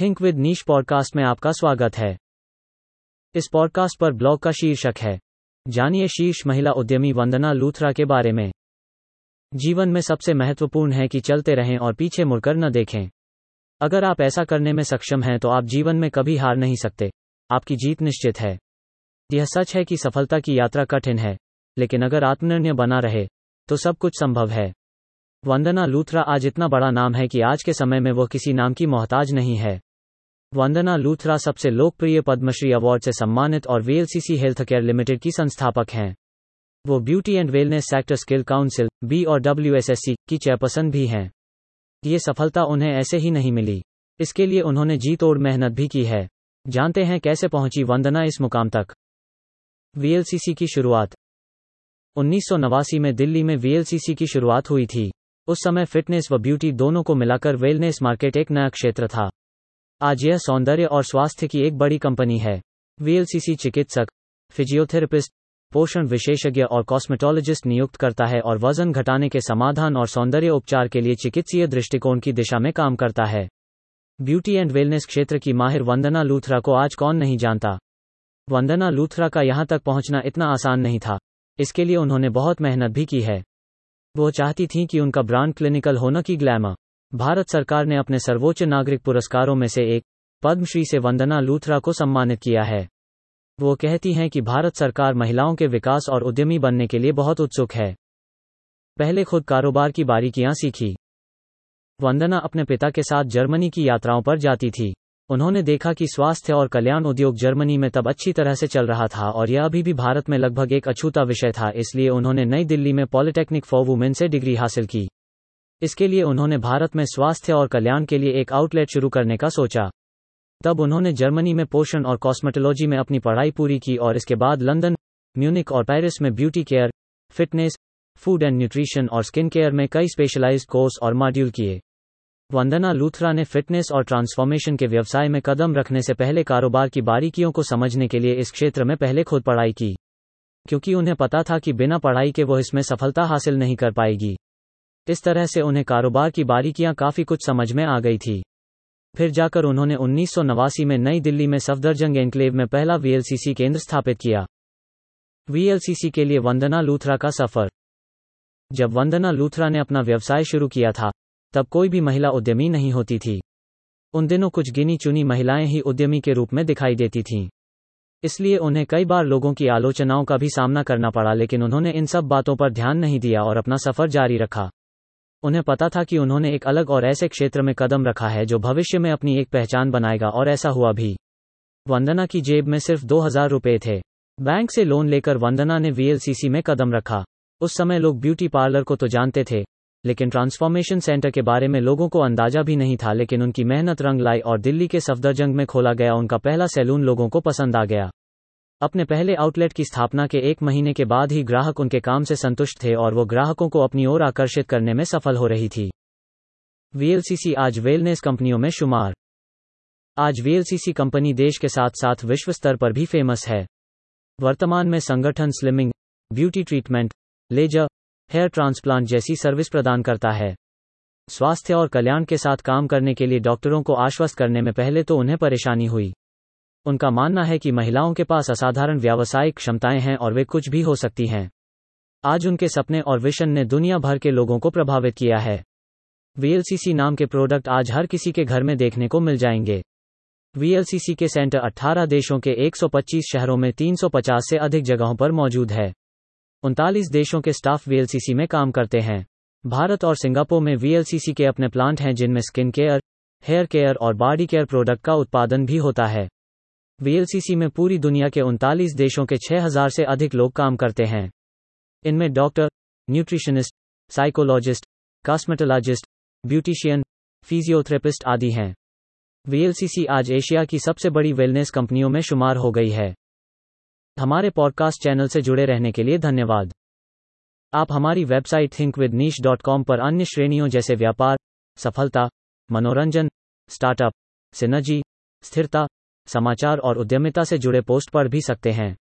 Think with niche podcast में आपका स्वागत है। इस पॉडकास्ट पर ब्लॉग का शीर्षक है, जानिए शीर्ष महिला उद्यमी वंदना लूथरा के बारे में। जीवन में सबसे महत्वपूर्ण है कि चलते रहें और पीछे मुड़कर न देखें। अगर आप ऐसा करने में सक्षम हैं तो आप जीवन में कभी हार नहीं सकते। आपकी जीत निश्चित है। यह सच है कि सफलता की यात्रा कठिन है, लेकिन अगर आत्मनिर्णय बना रहे तो सब कुछ संभव है। वंदना लूथरा आज इतना बड़ा नाम है कि आज के समय में वह किसी नाम की मोहताज नहीं है। वंदना लूथरा सबसे लोकप्रिय पद्मश्री अवार्ड से सम्मानित और वीएलसीसी हेल्थ केयर लिमिटेड की संस्थापक हैं। वो beauty and wellness sector skill council, B और डब्ल्यू की चेयरपर्सन भी हैं। ये सफलता उन्हें ऐसे ही नहीं मिली। इसके लिए उन्होंने जी तोड़ मेहनत भी की है। जानते हैं कैसे पहुँची वंदना इस मुकाम तक? वीएलसीसी की शुरुआत। उन्नीस सौ नवासी में दिल्ली में वीएलसीसी की शुरुआत हुई थी। उस समय फिटनेस व ब्यूटी दोनों को मिलाकर वेलनेस मार्केट एक नया क्षेत्र था। आज यह सौंदर्य और स्वास्थ्य की एक बड़ी कंपनी है। वीएलसीसी चिकित्सक, फिजियोथेरेपिस्ट, पोषण विशेषज्ञ और कॉस्मेटोलॉजिस्ट नियुक्त करता है और वज़न घटाने के समाधान और सौंदर्य उपचार के लिए चिकित्सीय दृष्टिकोण की दिशा में काम करता है। ब्यूटी एंड वेलनेस क्षेत्र की माहिर वंदना लूथरा को आज कौन नहीं जानता? वंदना लूथरा का यहाँ तक पहुँचना इतना आसान नहीं था। इसके लिए उन्होंने बहुत मेहनत भी की है। वो चाहती थीं कि उनका ब्रांड क्लिनिकल होना की ग्लैमर। भारत सरकार ने अपने सर्वोच्च नागरिक पुरस्कारों में से एक, पद्मश्री से वंदना लूथरा को सम्मानित किया है। वो कहती हैं कि भारत सरकार महिलाओं के विकास और उद्यमी बनने के लिए बहुत उत्सुक है। पहले खुद कारोबार की बारीकियाँ सीखी। वंदना अपने पिता के साथ जर्मनी की यात्राओं पर जाती थी। उन्होंने देखा कि स्वास्थ्य और कल्याण उद्योग जर्मनी में तब अच्छी तरह से चल रहा था और यह अभी भी भारत में लगभग एक अछूता विषय था, इसलिए उन्होंने नई दिल्ली में पॉलिटेक्निक फॉर वुमेन से डिग्री हासिल की। इसके लिए उन्होंने भारत में स्वास्थ्य और कल्याण के लिए एक आउटलेट शुरू करने का सोचा। तब उन्होंने जर्मनी में पोषण और कॉस्मेटोलॉजी में अपनी पढ़ाई पूरी की और इसके बाद लंदन म्यूनिक और पेरिस में beauty care, fitness, food and nutrition और स्किन केयर में कई स्पेशलाइज्ड कोर्स और मॉड्यूल किए। वंदना लूथरा ने फिटनेस और ट्रांसफॉर्मेशन के व्यवसाय में कदम रखने से पहले कारोबार की बारीकियों को समझने के लिए इस क्षेत्र में पहले खुद पढ़ाई की, क्योंकि उन्हें पता था कि बिना पढ़ाई के वो इसमें सफलता हासिल नहीं कर पाएगी। इस तरह से उन्हें कारोबार की बारीकियाँ काफ़ी कुछ समझ में आ गई थी। फिर जाकर उन्होंने उन्नीस सौ नवासी में नई दिल्ली में सफदरजंग एनक्लेव में पहला वीएलसीसी केंद्र स्थापित किया। वीएलसीसी के लिए वंदना लूथरा का सफ़र। जब वंदना लूथरा ने अपना व्यवसाय शुरू किया था, तब कोई भी महिला उद्यमी नहीं होती थी। उन दिनों कुछ गिनी चुनी महिलाएँ ही उद्यमी के रूप में दिखाई देती थीं। इसलिए उन्हें कई बार लोगों की आलोचनाओं का भी सामना करना पड़ा, लेकिन उन्होंने इन सब बातों पर ध्यान नहीं दिया और अपना सफ़र जारी रखा। उन्हें पता था कि उन्होंने एक अलग और ऐसे क्षेत्र में कदम रखा है जो भविष्य में अपनी एक पहचान बनाएगा और ऐसा हुआ भी। वंदना की जेब में सिर्फ़ दो हज़ार रुपए थे। बैंक से लोन लेकर वंदना ने वीएलसीसी में कदम रखा। उस समय लोग ब्यूटी पार्लर को तो जानते थे, लेकिन ट्रांसफॉर्मेशन सेंटर के बारे में लोगों को अंदाज़ा भी नहीं था, लेकिन उनकी मेहनत रंग लाई और दिल्ली के सफदरजंग में खोला गया उनका पहला सैलून लोगों को पसंद आ गया। अपने पहले आउटलेट की स्थापना के एक महीने के बाद ही ग्राहक उनके काम से संतुष्ट थे और वो ग्राहकों को अपनी ओर आकर्षित करने में सफल हो रही थी। वीएलसीसी आज वेलनेस कंपनियों में शुमार। आज वीएलसीसी कंपनी देश के साथ साथ विश्व स्तर पर भी फ़ेमस है। वर्तमान में संगठन slimming beauty treatment laser hair transplant जैसी सर्विस प्रदान करता है। स्वास्थ्य और कल्याण के साथ काम करने के लिए डॉक्टरों को आश्वस्त करने में पहले तो उन्हें परेशानी हुई। उनका मानना है कि महिलाओं के पास असाधारण व्यावसायिक क्षमताएँ हैं और वे कुछ भी हो सकती हैं। आज उनके सपने और विशन ने दुनिया भर के लोगों को प्रभावित किया है। वीएलसीसी नाम के प्रोडक्ट आज हर किसी के घर में देखने को मिल जाएँगे। वीएलसीसी के सेंटर 18 देशों के 125 शहरों में 350 से अधिक जगहों पर मौजूद है। उनतालीस देशों के स्टाफ वीएलसीसी में काम करते हैं। भारत और सिंगापुर में वीएलसीसी के अपने प्लांट हैं जिनमें स्किन केयर, हेयर केयर और बॉडी केयर प्रोडक्ट का उत्पादन भी होता है। वीएलसीसी में पूरी दुनिया के उनतालीस देशों के 6000 से अधिक लोग काम करते हैं। इनमें doctor, nutritionist, psychologist, cosmetologist, beautician, physiotherapist आदि हैं। वीएलसीसी आज एशिया की सबसे बड़ी वेलनेस कंपनियों में शुमार हो गई है। हमारे पॉडकास्ट चैनल से जुड़े रहने के लिए धन्यवाद। आप हमारी वेबसाइट thinkWithNiche.com पर अन्य श्रेणियों जैसे व्यापार, सफलता, मनोरंजन, स्टार्टअप, सिनर्जी, स्थिरता समाचार और उद्यमिता से जुड़े पोस्ट पढ़ भी सकते हैं।